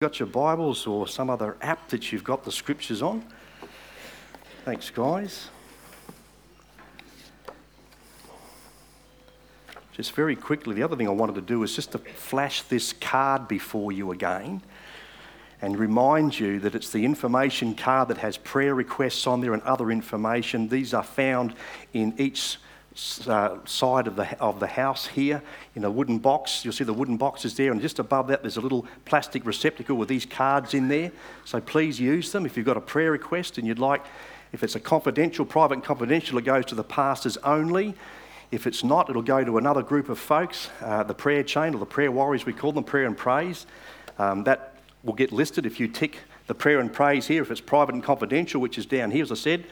got your Bibles or some other app that you've got the scriptures on? Thanks, guys. Just very quickly, the other thing I wanted to do is just to flash this card before you again and remind you that it's the information card that has prayer requests on there and other information. These are found in each uh, side of the, of the house here in a wooden box. You'll see the wooden boxes there, and just above that, there's a little plastic receptacle with these cards in there. So please use them. If you've got a prayer request and you'd like, if it's a confidential, private and confidential, it goes to the pastors only. If it's not, it'll go to another group of folks, uh, the prayer chain or the prayer warriors, we call them, prayer and praise. Um, that will get listed if you tick the prayer and praise here. If it's private and confidential, which is down here, as I said,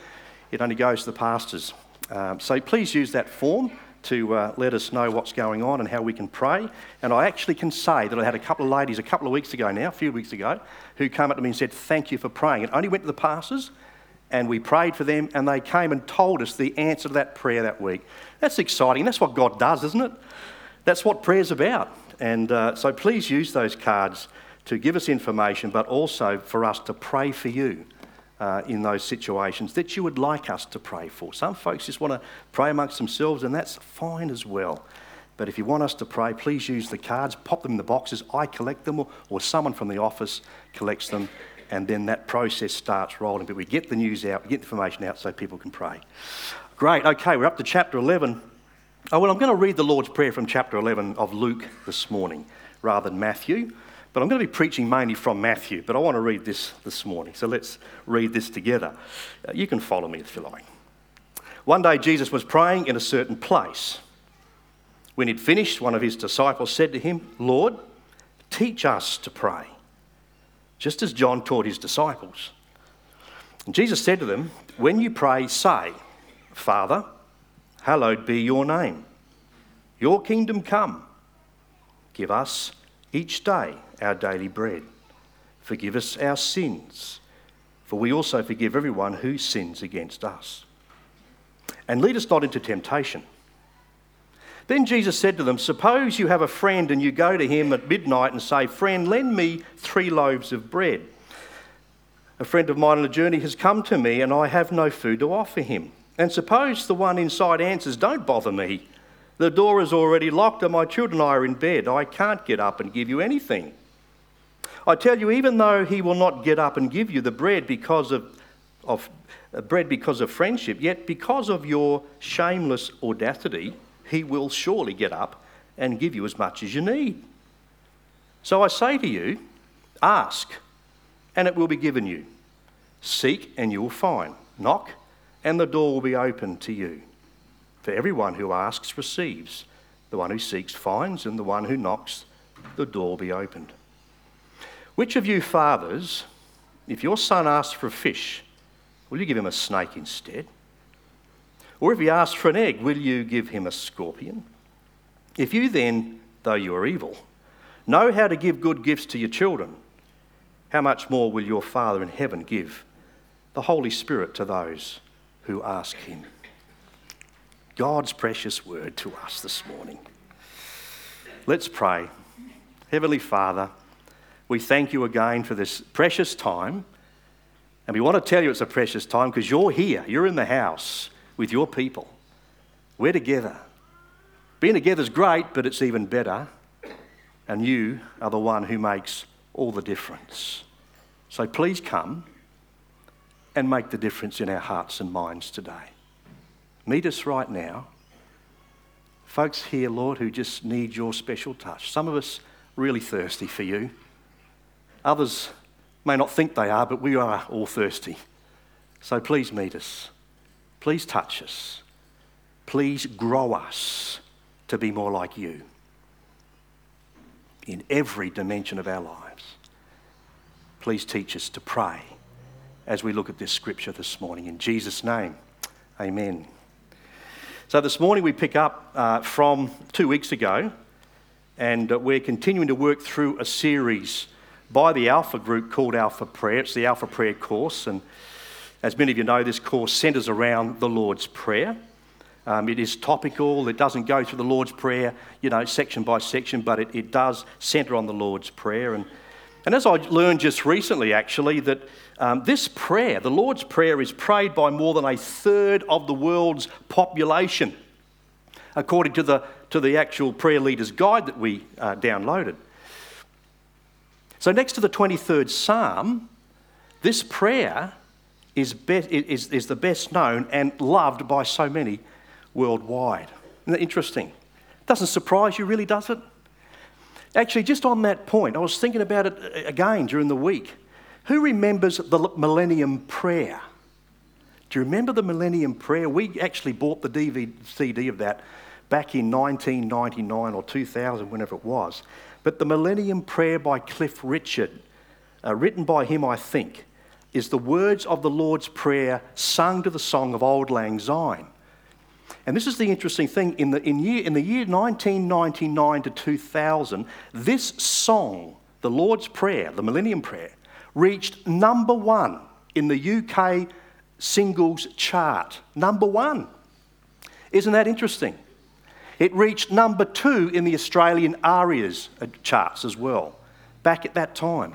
it only goes to the pastors. Um, so please use that form to uh, let us know what's going on and how we can pray. And I actually can say that I had a couple of ladies a couple of weeks ago now, a few weeks ago, who came up to me and said, Thank you for praying. It only went to the pastors and we prayed for them and they came and told us the answer to that prayer that week. That's exciting. That's what God does, isn't it? That's what prayer's about. And uh, so please use those cards to give us information, but also for us to pray for you uh, in those situations that you would like us to pray for. Some folks just want to pray amongst themselves, and that's fine as well. But if you want us to pray, please use the cards, pop them in the boxes. I collect them, or, or someone from the office collects them, and then that process starts rolling. But we get the news out, we get the information out so people can pray. Great, okay, we're up to chapter 11. Oh, well, I'm going to read the Lord's Prayer from chapter 11 of Luke this morning rather than Matthew. But I'm going to be preaching mainly from Matthew, but I want to read this this morning. So let's read this together. Uh, you can follow me if you like. One day Jesus was praying in a certain place. When he'd finished, one of his disciples said to him, Lord, teach us to pray, just as John taught his disciples. And Jesus said to them, When you pray, say, Father, hallowed be your name. Your kingdom come. Give us each day our daily bread. Forgive us our sins, for we also forgive everyone who sins against us. And lead us not into temptation. Then Jesus said to them, Suppose you have a friend and you go to him at midnight and say, Friend, lend me three loaves of bread. A friend of mine on a journey has come to me and I have no food to offer him. And suppose the one inside answers, Don't bother me. The door is already locked and my children are in bed. I can't get up and give you anything. I tell you, even though he will not get up and give you the bread because of, of uh, bread because of friendship, yet because of your shameless audacity, he will surely get up and give you as much as you need. So I say to you, ask, and it will be given you. Seek, and you will find. Knock, and the door will be opened to you. For everyone who asks receives, the one who seeks finds, and the one who knocks, the door will be opened. Which of you fathers, if your son asks for a fish, will you give him a snake instead? Or if he asks for an egg, will you give him a scorpion? If you then, though you are evil, know how to give good gifts to your children, how much more will your Father in heaven give the Holy Spirit to those who ask him? God's precious word to us this morning. Let's pray. Heavenly Father, we thank you again for this precious time. And we want to tell you it's a precious time because you're here, you're in the house with your people. We're together. Being together is great, but it's even better. And you are the one who makes all the difference. So please come and make the difference in our hearts and minds today. Meet us right now. Folks here, Lord, who just need your special touch. Some of us really thirsty for you. Others may not think they are, but we are all thirsty. So please meet us. Please touch us. Please grow us to be more like you in every dimension of our lives. Please teach us to pray as we look at this scripture this morning. In Jesus' name, amen. So this morning we pick up uh, from two weeks ago, and uh, we're continuing to work through a series by the Alpha group called Alpha Prayer. It's the Alpha Prayer course, and as many of you know, this course centres around the Lord's Prayer. Um, it is topical. It doesn't go through the Lord's Prayer, you know, section by section, but it, it does centre on the Lord's Prayer. And, And as I learned just recently, actually, that um, this prayer, the Lord's Prayer, is prayed by more than a third of the world's population, according to the, to the actual prayer leader's guide that we uh, downloaded. So, next to the 23rd Psalm, this prayer is, be- is, is the best known and loved by so many worldwide. Isn't that interesting? Doesn't surprise you, really, does it? Actually, just on that point, I was thinking about it uh, again during the week. Who remembers the Millennium Prayer? Do you remember the Millennium Prayer? We actually bought the DVD CD of that back in 1999 or 2000, whenever it was. But the Millennium Prayer by Cliff Richard, uh, written by him, I think, is the words of the Lord's Prayer sung to the song of Auld Lang Syne. And this is the interesting thing in the, in, year, in the year 1999 to 2000, this song, the Lord's Prayer, the Millennium Prayer, reached number one in the UK singles chart. Number one. Isn't that interesting? It reached number two in the Australian ARIAs uh, charts as well, back at that time.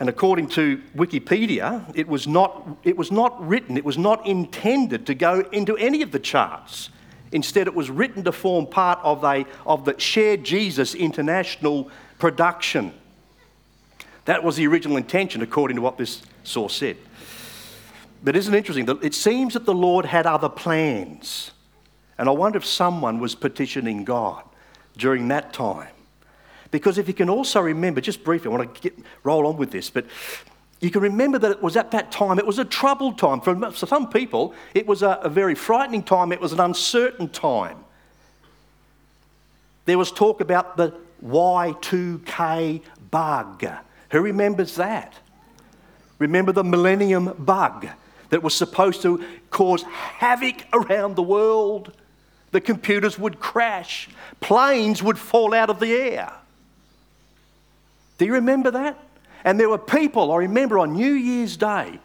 And according to Wikipedia, it was, not, it was not written, it was not intended to go into any of the charts. Instead, it was written to form part of, a, of the Share Jesus International production. That was the original intention, according to what this source said. But isn't it interesting? It seems that the Lord had other plans. And I wonder if someone was petitioning God during that time. Because if you can also remember, just briefly, I want to get, roll on with this, but you can remember that it was at that time, it was a troubled time. For some people, it was a, a very frightening time, it was an uncertain time. There was talk about the Y2K bug. Who remembers that? Remember the millennium bug that was supposed to cause havoc around the world? The computers would crash, planes would fall out of the air. Do you remember that? And there were people, I remember on New Year's Day,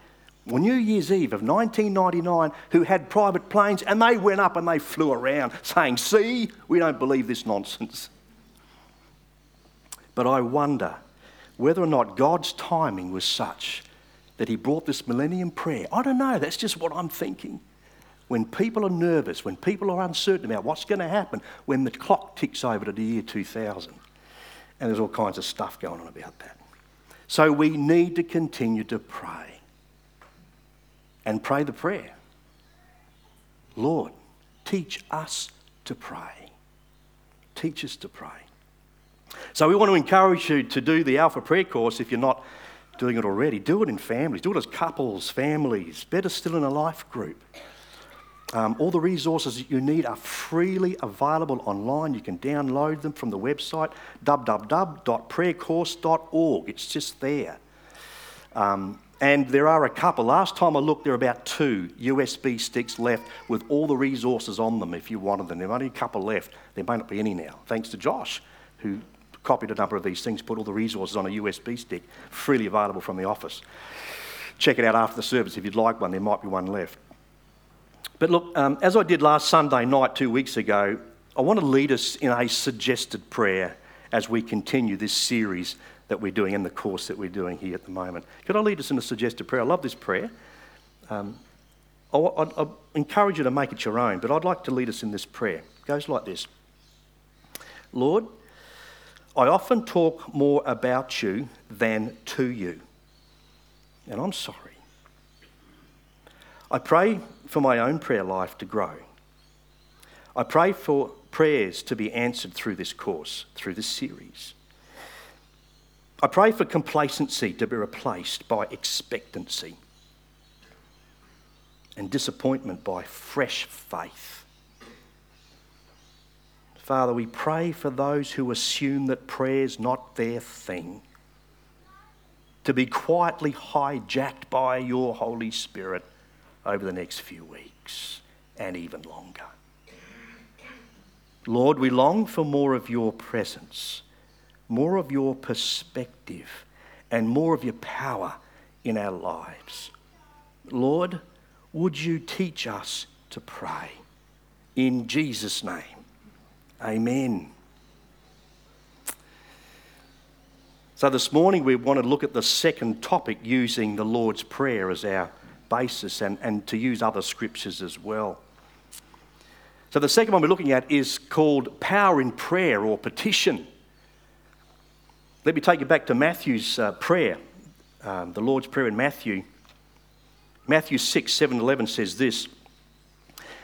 or New Year's Eve of 1999, who had private planes and they went up and they flew around saying, See, we don't believe this nonsense. But I wonder whether or not God's timing was such that He brought this millennium prayer. I don't know, that's just what I'm thinking. When people are nervous, when people are uncertain about what's going to happen, when the clock ticks over to the year 2000, and there's all kinds of stuff going on about that. So we need to continue to pray and pray the prayer Lord, teach us to pray. Teach us to pray. So we want to encourage you to do the Alpha Prayer course if you're not doing it already. Do it in families, do it as couples, families, better still in a life group. Um, all the resources that you need are freely available online. You can download them from the website www.prayercourse.org. It's just there. Um, and there are a couple. Last time I looked, there are about two USB sticks left with all the resources on them if you wanted them. There are only a couple left. There may not be any now, thanks to Josh, who copied a number of these things, put all the resources on a USB stick, freely available from the office. Check it out after the service if you'd like one. There might be one left. But look, um, as I did last Sunday night, two weeks ago, I want to lead us in a suggested prayer as we continue this series that we're doing and the course that we're doing here at the moment. Could I lead us in a suggested prayer? I love this prayer. Um, I, I, I encourage you to make it your own, but I'd like to lead us in this prayer. It goes like this Lord, I often talk more about you than to you, and I'm sorry. I pray for my own prayer life to grow. I pray for prayers to be answered through this course, through this series. I pray for complacency to be replaced by expectancy and disappointment by fresh faith. Father, we pray for those who assume that prayer's not their thing, to be quietly hijacked by your Holy Spirit over the next few weeks and even longer. Lord, we long for more of your presence, more of your perspective, and more of your power in our lives. Lord, would you teach us to pray? In Jesus' name, amen. So, this morning we want to look at the second topic using the Lord's Prayer as our basis and, and to use other scriptures as well. So, the second one we're looking at is called power in prayer or petition. Let me take you back to Matthew's uh, prayer, um, the Lord's Prayer in Matthew. Matthew 6, 7, 11 says this,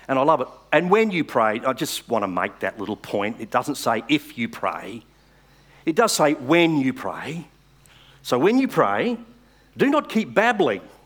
and I love it. And when you pray, I just want to make that little point. It doesn't say if you pray, it does say when you pray. So when you pray, do not keep babbling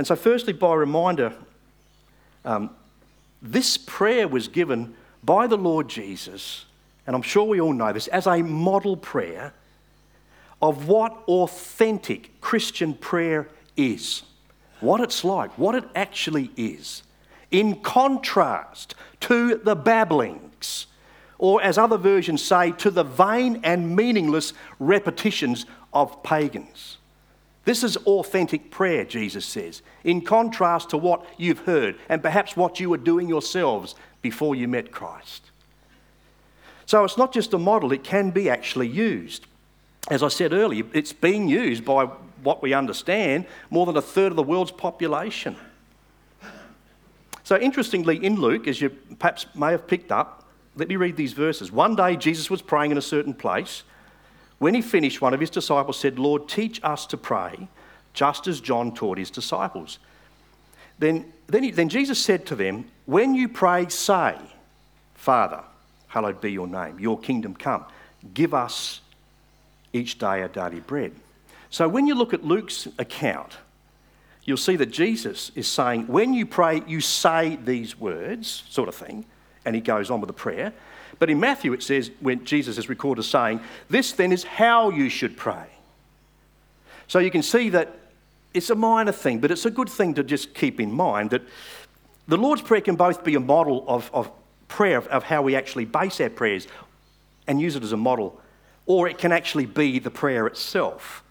And so, firstly, by reminder, um, this prayer was given by the Lord Jesus, and I'm sure we all know this, as a model prayer of what authentic Christian prayer is, what it's like, what it actually is, in contrast to the babblings or as other versions say, to the vain and meaningless repetitions of pagans. This is authentic prayer, Jesus says, in contrast to what you've heard and perhaps what you were doing yourselves before you met Christ. So it's not just a model, it can be actually used. As I said earlier, it's being used by what we understand more than a third of the world's population. So, interestingly, in Luke, as you perhaps may have picked up, let me read these verses. One day Jesus was praying in a certain place. When he finished, one of his disciples said, Lord, teach us to pray, just as John taught his disciples. Then, then, he, then Jesus said to them, When you pray, say, Father, hallowed be your name, your kingdom come. Give us each day our daily bread. So when you look at Luke's account, you'll see that Jesus is saying, When you pray, you say these words, sort of thing and he goes on with the prayer. But in Matthew, it says, when Jesus is recorded as saying, This then is how you should pray. So you can see that it's a minor thing, but it's a good thing to just keep in mind that the Lord's Prayer can both be a model of, of prayer, of, of how we actually base our prayers and use it as a model, or it can actually be the prayer itself.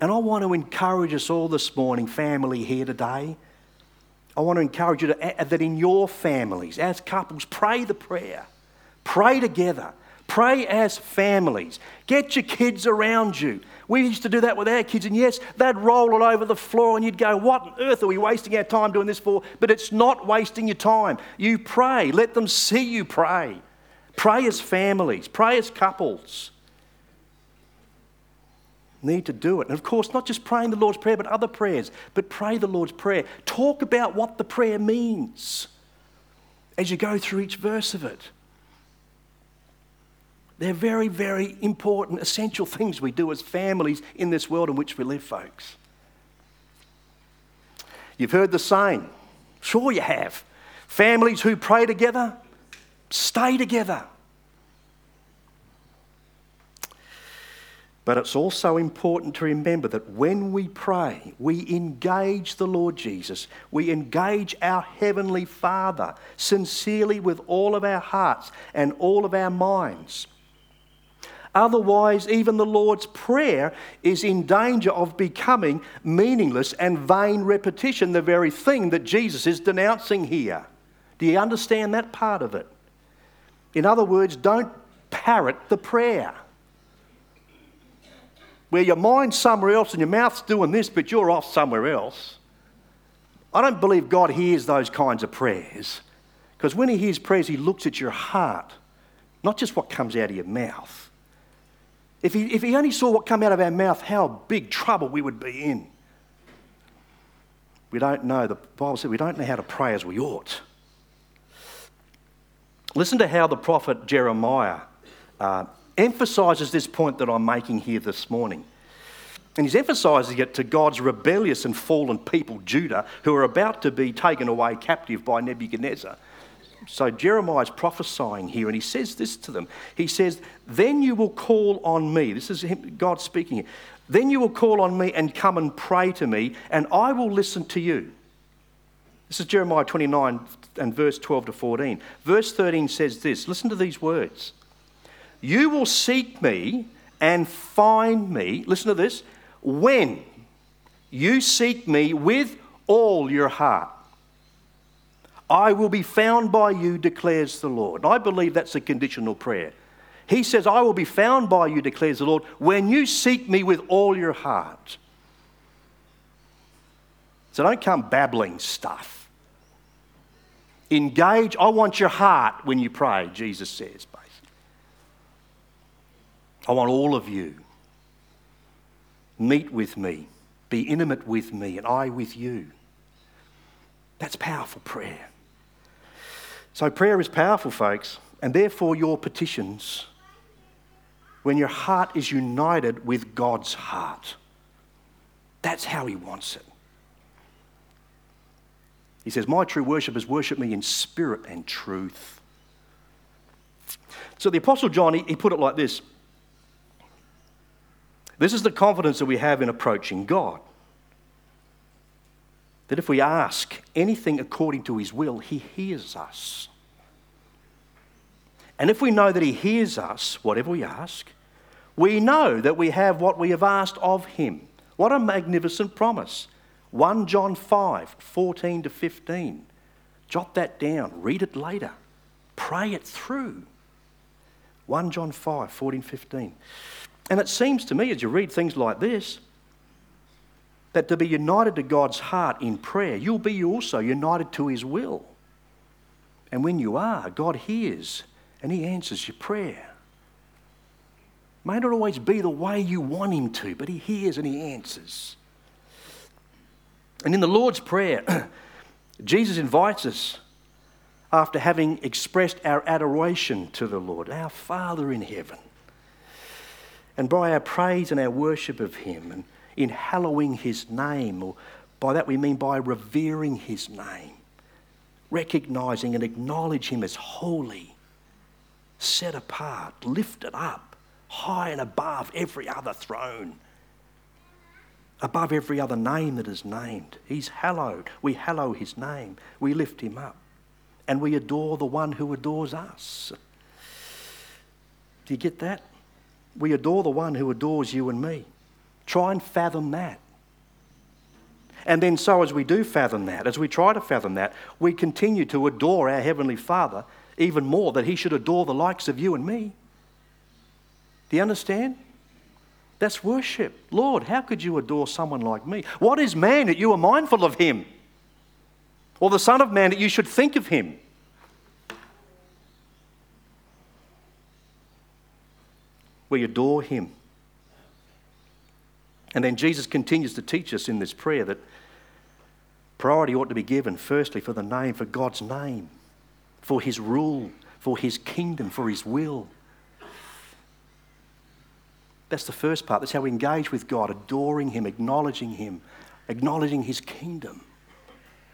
And I want to encourage us all this morning, family here today, I want to encourage you to, that in your families, as couples, pray the prayer. Pray together. Pray as families. Get your kids around you. We used to do that with our kids, and yes, they'd roll it over the floor, and you'd go, What on earth are we wasting our time doing this for? But it's not wasting your time. You pray. Let them see you pray. Pray as families, pray as couples need to do it. And of course, not just praying the Lord's Prayer, but other prayers, but pray the Lord's Prayer. Talk about what the prayer means as you go through each verse of it. They're very, very important, essential things we do as families in this world in which we live, folks. You've heard the saying, sure you have. Families who pray together stay together. But it's also important to remember that when we pray, we engage the Lord Jesus, we engage our Heavenly Father sincerely with all of our hearts and all of our minds. Otherwise, even the Lord's Prayer is in danger of becoming meaningless and vain repetition, the very thing that Jesus is denouncing here. Do you understand that part of it? In other words, don't parrot the prayer where your mind's somewhere else and your mouth's doing this, but you're off somewhere else. I don't believe God hears those kinds of prayers. Because when He hears prayers, He looks at your heart, not just what comes out of your mouth. If he, if he only saw what come out of our mouth, how big trouble we would be in. We don't know. The Bible said we don't know how to pray as we ought. Listen to how the prophet Jeremiah uh, emphasizes this point that I'm making here this morning. And he's emphasizing it to God's rebellious and fallen people, Judah, who are about to be taken away captive by Nebuchadnezzar. So Jeremiah's prophesying here, and he says this to them. He says, Then you will call on me. This is God speaking here. Then you will call on me and come and pray to me, and I will listen to you. This is Jeremiah 29 and verse 12 to 14. Verse 13 says this listen to these words. You will seek me and find me, listen to this, when you seek me with all your heart. I will be found by you, declares the Lord. I believe that's a conditional prayer. He says, I will be found by you, declares the Lord, when you seek me with all your heart. So don't come babbling stuff. Engage. I want your heart when you pray, Jesus says, basically. I want all of you. Meet with me, be intimate with me, and I with you. That's powerful prayer. So, prayer is powerful, folks, and therefore your petitions when your heart is united with God's heart. That's how He wants it. He says, My true worshippers worship me in spirit and truth. So the Apostle John, he, put it like this This is the confidence that we have in approaching God. That if we ask anything according to his will, he hears us. And if we know that he hears us, whatever we ask, we know that we have what we have asked of him. What a magnificent promise. 1 John 5 14 to 15. Jot that down, read it later, pray it through. 1 John 5 14 15. And it seems to me, as you read things like this, that to be united to God's heart in prayer, you'll be also united to His will. And when you are, God hears and He answers your prayer. May not always be the way you want Him to, but He hears and He answers. And in the Lord's Prayer, Jesus invites us, after having expressed our adoration to the Lord, our Father in heaven, and by our praise and our worship of Him, and in hallowing His name, or by that we mean by revering His name, recognizing and acknowledge Him as holy, set apart, lifted up, high and above every other throne above every other name that is named. He's hallowed. We hallow his name. We lift him up. And we adore the one who adores us. Do you get that? We adore the one who adores you and me. Try and fathom that. And then, so as we do fathom that, as we try to fathom that, we continue to adore our Heavenly Father even more, that He should adore the likes of you and me. Do you understand? That's worship. Lord, how could you adore someone like me? What is man that you are mindful of him? Or the Son of Man that you should think of him? We adore him. And then Jesus continues to teach us in this prayer that priority ought to be given, firstly, for the name, for God's name, for his rule, for his kingdom, for his will. That's the first part. That's how we engage with God, adoring Him, acknowledging Him, acknowledging His kingdom,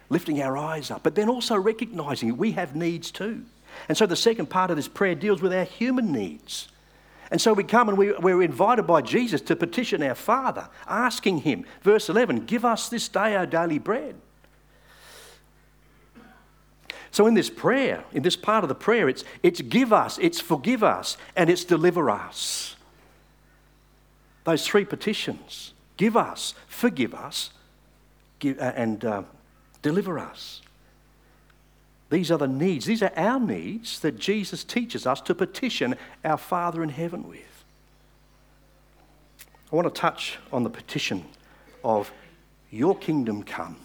lifting our eyes up, but then also recognizing we have needs too. And so the second part of this prayer deals with our human needs. And so we come and we, we're invited by Jesus to petition our Father, asking Him, verse 11, give us this day our daily bread. So in this prayer, in this part of the prayer, it's, it's give us, it's forgive us, and it's deliver us. Those three petitions give us, forgive us, give, uh, and uh, deliver us. These are the needs, these are our needs that Jesus teaches us to petition our Father in heaven with. I want to touch on the petition of Your kingdom come.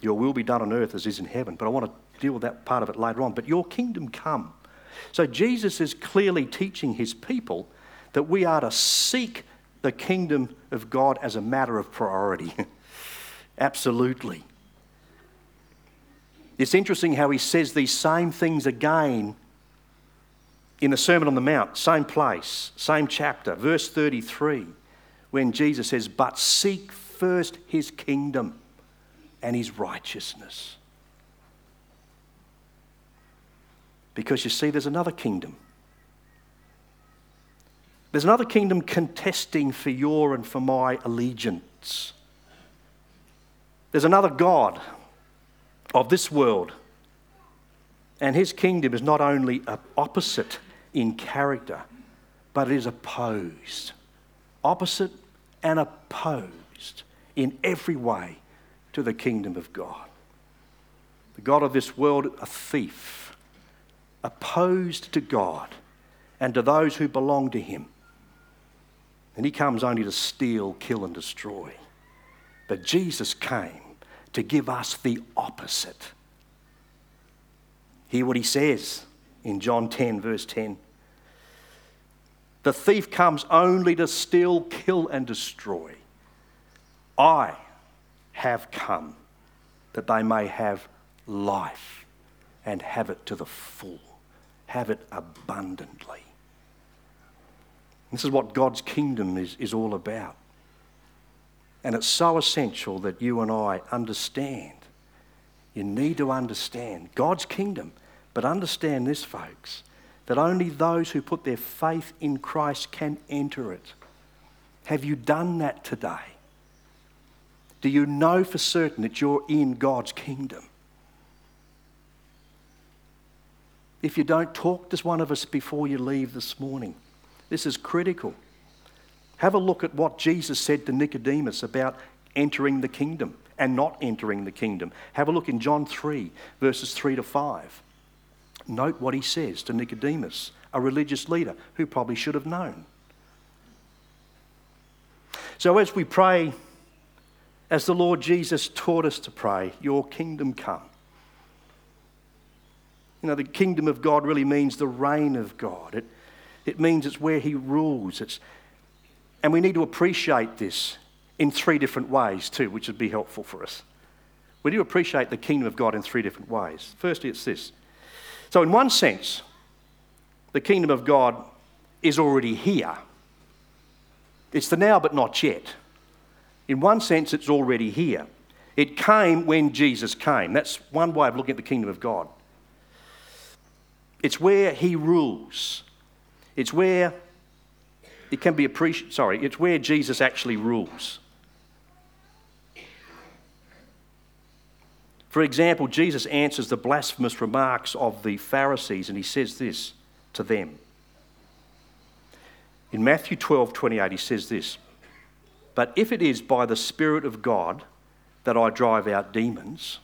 Your will be done on earth as is in heaven. But I want to deal with that part of it later on. But Your kingdom come. So Jesus is clearly teaching his people that we are to seek the kingdom of God as a matter of priority. Absolutely. It's interesting how he says these same things again in the Sermon on the Mount, same place, same chapter, verse 33, when Jesus says, But seek first his kingdom and his righteousness. Because you see, there's another kingdom There's another kingdom contesting for your and for my allegiance. There's another God of this world. And his kingdom is not only opposite in character, but it is opposed. Opposite and opposed in every way to the kingdom of God. The God of this world, a thief, opposed to God and to those who belong to him. And he comes only to steal, kill, and destroy. But Jesus came to give us the opposite. Hear what he says in John 10, verse 10. The thief comes only to steal, kill, and destroy. I have come that they may have life and have it to the full, have it abundantly. This is what God's kingdom is, is all about. And it's so essential that you and I understand. You need to understand God's kingdom. But understand this, folks, that only those who put their faith in Christ can enter it. Have you done that today? Do you know for certain that you're in God's kingdom? If you don't, talk to one of us before you leave this morning. This is critical. Have a look at what Jesus said to Nicodemus about entering the kingdom and not entering the kingdom. Have a look in John 3, verses 3 to 5. Note what he says to Nicodemus, a religious leader who probably should have known. So, as we pray, as the Lord Jesus taught us to pray, Your kingdom come. You know, the kingdom of God really means the reign of God. It, it means it's where He rules. It's, and we need to appreciate this in three different ways, too, which would be helpful for us. We to appreciate the kingdom of God in three different ways. Firstly, it's this. So, in one sense, the kingdom of God is already here. It's the now, but not yet. In one sense, it's already here. It came when Jesus came. That's one way of looking at the kingdom of God. It's where he rules. It's where it can be appreciated, sorry, it's where Jesus actually rules. For example, Jesus answers the blasphemous remarks of the Pharisees and he says this to them. In Matthew 12 28, he says this But if it is by the Spirit of God that I drive out demons,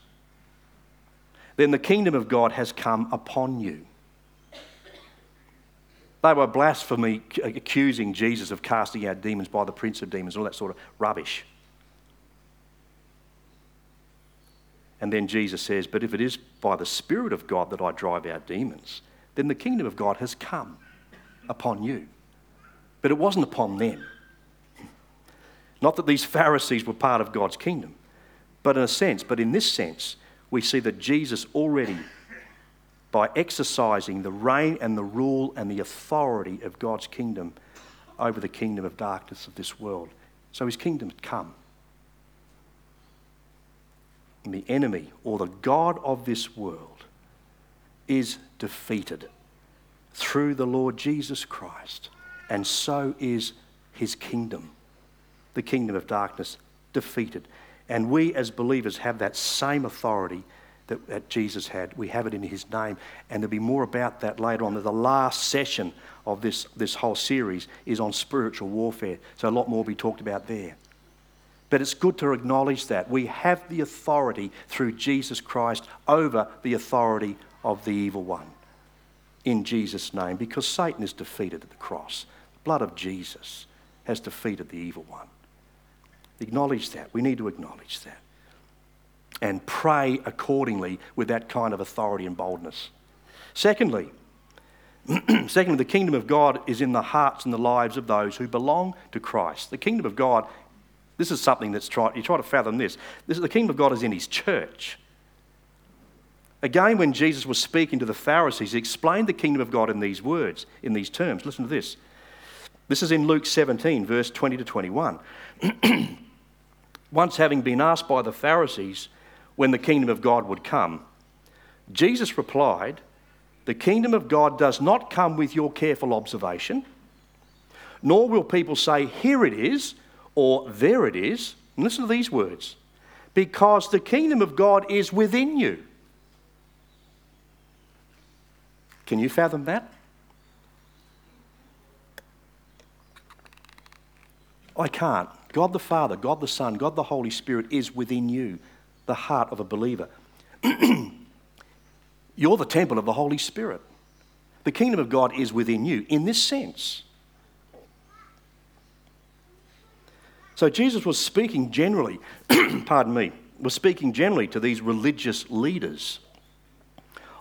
then the kingdom of God has come upon you. They were blasphemy, uh, accusing Jesus of casting out demons by the prince of demons, all that sort of rubbish. And then Jesus says, But if it is by the Spirit of God that I drive out demons, then the kingdom of God has come upon you. But it wasn't upon them. Not that these Pharisees were part of God's kingdom, but in a sense, but in this sense, we see that Jesus already by exercising the reign and the rule and the authority of God's kingdom over the kingdom of darkness of this world. So his kingdom had come. And the enemy or the God of this world is defeated through the Lord Jesus Christ. And so is his kingdom, the kingdom of darkness, defeated. And we as believers have that same authority that, that Jesus had. We have it in his name. And there'll be more about that later on. The last session of this, this whole series is on spiritual warfare. So a lot more will be talked about there. But it's good to acknowledge that. We have the authority through Jesus Christ over the authority of the evil one in Jesus' name because Satan is defeated at the cross. The blood of Jesus has defeated the evil one. Acknowledge that. We need to acknowledge that and pray accordingly with that kind of authority and boldness. Secondly, secondly, the kingdom of God is in the hearts and the lives of those who belong to Christ. The kingdom of God, this is something that's try, you try to fathom this. this is, the kingdom of God is in his church. Again, when Jesus was speaking to the Pharisees, he explained the kingdom of God in these words, in these terms. Listen to this. This is in Luke 17, verse 20 to 21. Once having been asked by the Pharisees when the kingdom of God would come. Jesus replied, The kingdom of God does not come with your careful observation, nor will people say, Here it is, or There it is. And listen to these words because the kingdom of God is within you. Can you fathom that? I can't. God the Father, God the Son, God the Holy Spirit is within you, the heart of a believer. You're the temple of the Holy Spirit. The kingdom of God is within you in this sense. So Jesus was speaking generally, pardon me, was speaking generally to these religious leaders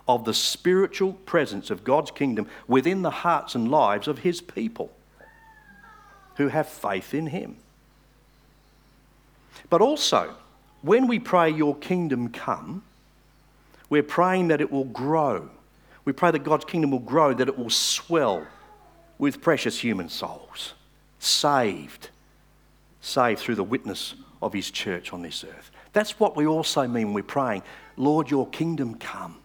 of the spiritual presence of God's kingdom within the hearts and lives of his people who have faith in him. But also, when we pray, Your kingdom come, we're praying that it will grow. We pray that God's kingdom will grow, that it will swell with precious human souls, saved, saved through the witness of His church on this earth. That's what we also mean when we're praying, Lord, Your kingdom come.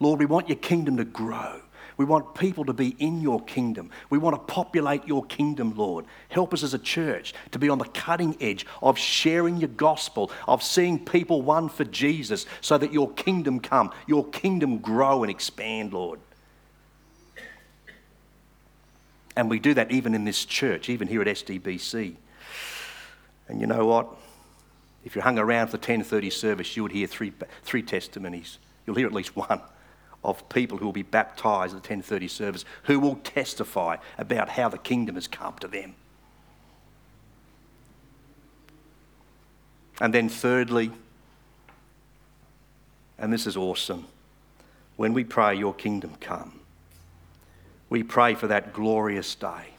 Lord, we want Your kingdom to grow. We want people to be in your kingdom. We want to populate your kingdom, Lord. Help us as a church to be on the cutting edge of sharing your gospel, of seeing people won for Jesus so that your kingdom come, your kingdom grow and expand, Lord. And we do that even in this church, even here at SDBC. And you know what? If you hung around for the 10:30 service, you would hear three, three testimonies. You'll hear at least one of people who will be baptized at the 10:30 service who will testify about how the kingdom has come to them. And then thirdly, and this is awesome, when we pray your kingdom come, we pray for that glorious day.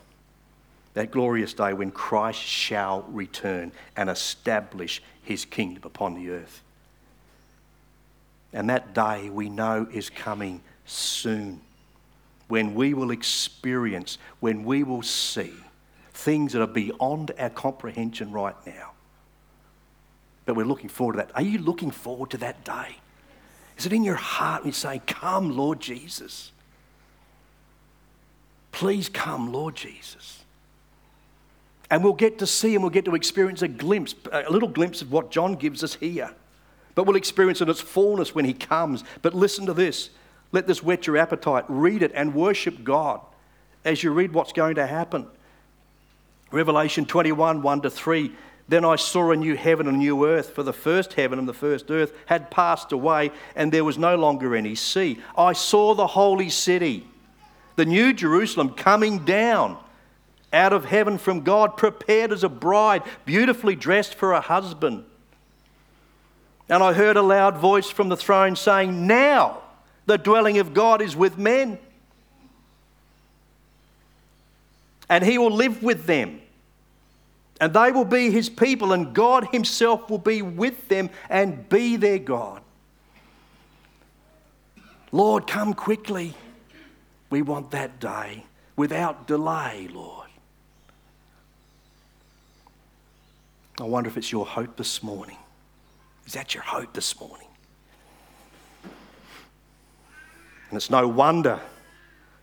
That glorious day when Christ shall return and establish his kingdom upon the earth. And that day we know is coming soon when we will experience, when we will see things that are beyond our comprehension right now. But we're looking forward to that. Are you looking forward to that day? Is it in your heart and you say, Come, Lord Jesus? Please come, Lord Jesus. And we'll get to see and we'll get to experience a glimpse, a little glimpse of what John gives us here but we'll experience in its fullness when He comes. But listen to this. Let this whet your appetite. Read it and worship God as you read what's going to happen. Revelation 21 1 to 3. Then I saw a new heaven and a new earth, for the first heaven and the first earth had passed away, and there was no longer any sea. I saw the holy city, the new Jerusalem, coming down out of heaven from God, prepared as a bride, beautifully dressed for a husband. And I heard a loud voice from the throne saying, Now the dwelling of God is with men. And he will live with them. And they will be his people, and God himself will be with them and be their God. Lord, come quickly. We want that day without delay, Lord. I wonder if it's your hope this morning is that your hope this morning? And it's no wonder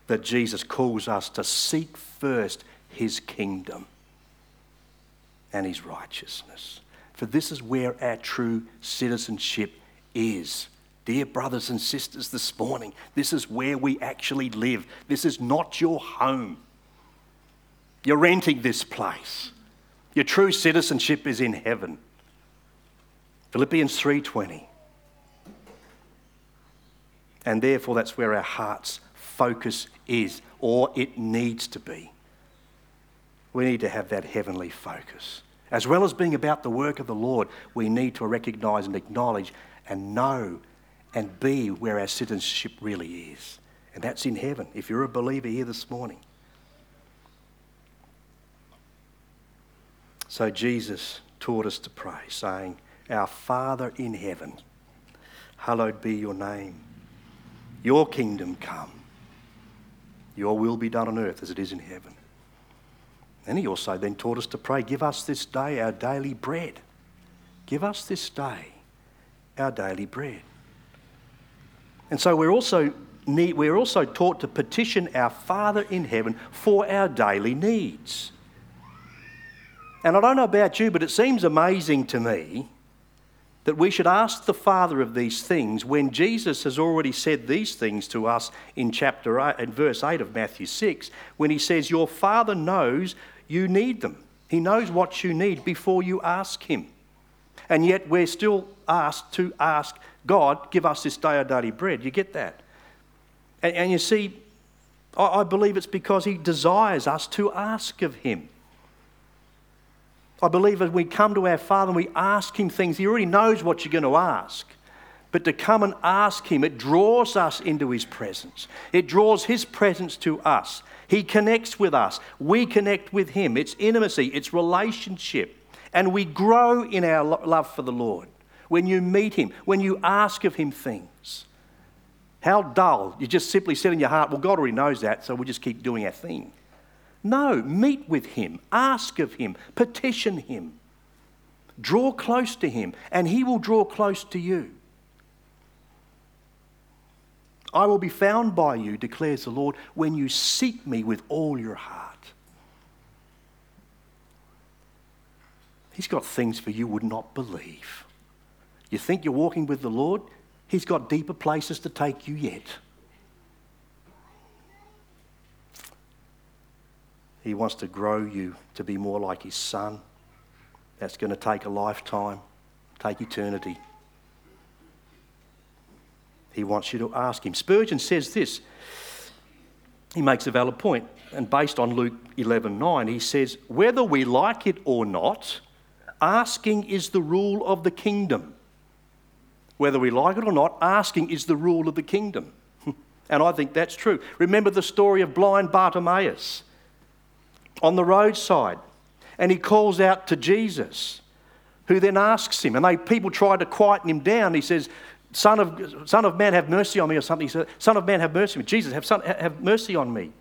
that Jesus calls us to seek first his kingdom and his righteousness. For this is where our true citizenship is. Dear brothers and sisters, this morning, this is where we actually live. This is not your home. You're renting this place. Your true citizenship is in heaven. Philippians 3:20. And therefore that's where our heart's focus is or it needs to be. We need to have that heavenly focus. As well as being about the work of the Lord, we need to recognize and acknowledge and know and be where our citizenship really is. And that's in heaven. If you're a believer here this morning. So Jesus taught us to pray, saying, our Father in heaven, hallowed be your name. Your kingdom come. Your will be done on earth as it is in heaven. And he also then taught us to pray, Give us this day our daily bread. Give us this day our daily bread. And so we're also need, we're also taught to petition our Father in heaven for our daily needs. And I don't know about you, but it seems amazing to me that we should ask the Father of these things when Jesus has already said these things to us in chapter 8, in verse 8 of Matthew 6, when he says, Your Father knows you need them. He knows what you need before you ask him. And yet we're still asked to ask God, give us this day our daily bread. You get that? And, and you see, I, I believe it's because he desires us to ask of him. I believe as we come to our Father and we ask Him things, He already knows what you're going to ask. But to come and ask Him, it draws us into His presence. It draws His presence to us. He connects with us. We connect with Him. It's intimacy, it's relationship. And we grow in our love for the Lord when you meet Him, when you ask of Him things. How dull. You just simply said in your heart, well, God already knows that, so we'll just keep doing our thing. No, meet with him, ask of him, petition him, draw close to him, and he will draw close to you. I will be found by you, declares the Lord, when you seek me with all your heart. He's got things for you would not believe. You think you're walking with the Lord? He's got deeper places to take you yet. He wants to grow you to be more like His Son. That's going to take a lifetime, take eternity. He wants you to ask Him. Spurgeon says this. He makes a valid point, and based on Luke 11 9, he says, Whether we like it or not, asking is the rule of the kingdom. Whether we like it or not, asking is the rule of the kingdom. and I think that's true. Remember the story of blind Bartimaeus on the roadside. And he calls out to Jesus, who then asks him, and they, people try to quieten him down. He says, Son of, son of man, have mercy on me, or something. He said, Son of man, have mercy on me. Jesus, have, son, have mercy on me.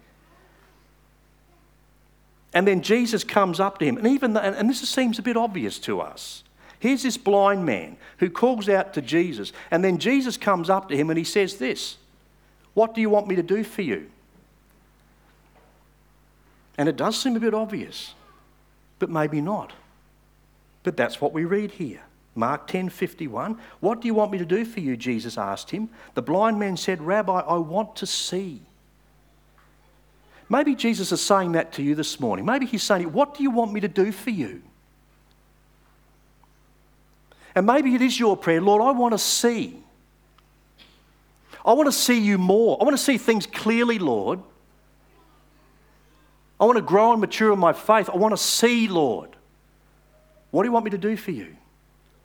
And then Jesus comes up to him, and even the, and this seems a bit obvious to us. Here's this blind man who calls out to Jesus, and then Jesus comes up to him and he says this What do you want me to do for you? And it does seem a bit obvious, but maybe not. But that's what we read here. Mark 10:51. What do you want me to do for you? Jesus asked him. The blind man said, "Rabbi, I want to see." Maybe Jesus is saying that to you this morning. Maybe he's saying, "What do you want me to do for you?" And maybe it is your prayer, Lord, I want to see. I want to see you more. I want to see things clearly, Lord. I want to grow and mature in my faith. I want to see, Lord. What do you want me to do for you?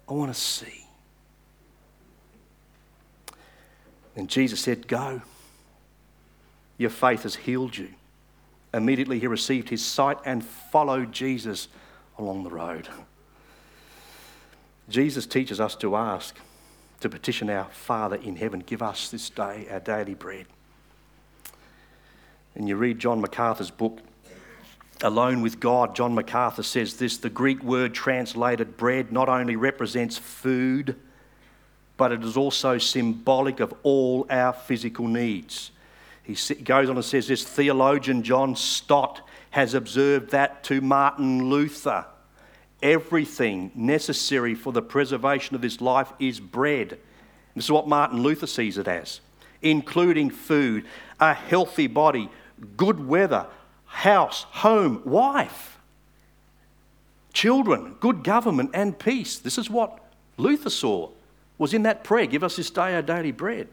I want to see. And Jesus said, Go. Your faith has healed you. Immediately he received his sight and followed Jesus along the road. Jesus teaches us to ask, to petition our Father in heaven, give us this day our daily bread. And you read John MacArthur's book, Alone with God, John MacArthur says this the Greek word translated bread not only represents food, but it is also symbolic of all our physical needs. He goes on and says this theologian John Stott has observed that to Martin Luther, everything necessary for the preservation of this life is bread. This is what Martin Luther sees it as, including food, a healthy body, good weather, house, home, wife, children, good government, and peace. This is what Luther saw, was in that prayer give us this day our daily bread.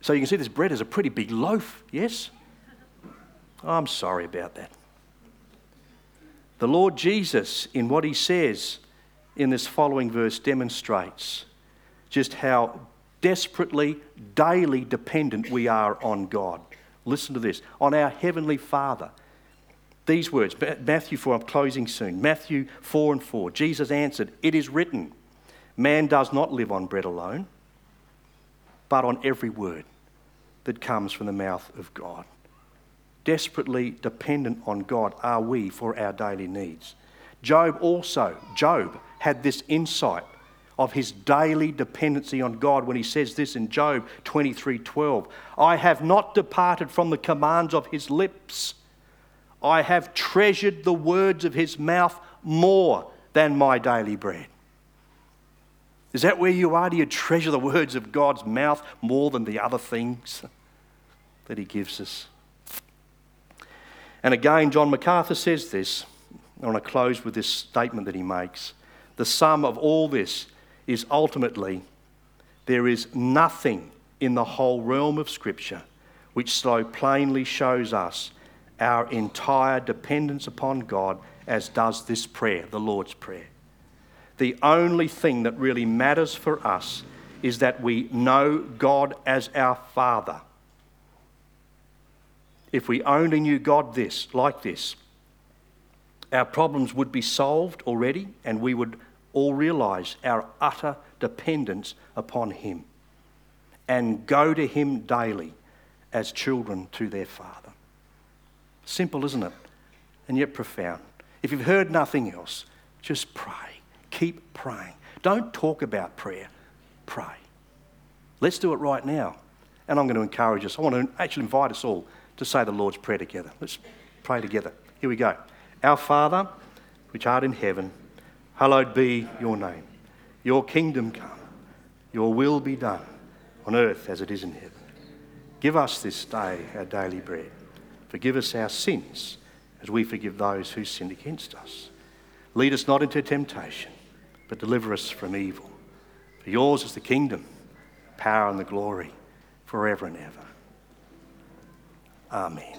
So you can see this bread is a pretty big loaf, yes? I'm sorry about that. The Lord Jesus, in what he says in this following verse, demonstrates just how desperately, daily dependent we are on God. Listen to this on our Heavenly Father. These words, Matthew 4, I'm closing soon. Matthew 4 and 4. Jesus answered, It is written, man does not live on bread alone, but on every word that comes from the mouth of God. Desperately dependent on God are we for our daily needs. Job also, Job had this insight of his daily dependency on God when he says this in Job 23:12. I have not departed from the commands of his lips. I have treasured the words of his mouth more than my daily bread. Is that where you are? Do you treasure the words of God's mouth more than the other things that he gives us? And again, John MacArthur says this. I want to close with this statement that he makes. The sum of all this is ultimately there is nothing in the whole realm of Scripture which so plainly shows us our entire dependence upon God as does this prayer, the Lord's Prayer. The only thing that really matters for us is that we know God as our Father. If we only knew God this, like this, our problems would be solved already and we would all realize our utter dependence upon Him and go to Him daily as children to their Father. Simple, isn't it? And yet profound. If you've heard nothing else, just pray. Keep praying. Don't talk about prayer, pray. Let's do it right now. And I'm going to encourage us. I want to actually invite us all to say the Lord's Prayer together. Let's pray together. Here we go. Our Father, which art in heaven, hallowed be your name. Your kingdom come, your will be done on earth as it is in heaven. Give us this day our daily bread. Forgive us our sins as we forgive those who sin against us. Lead us not into temptation, but deliver us from evil. For yours is the kingdom, power, and the glory forever and ever. Amen.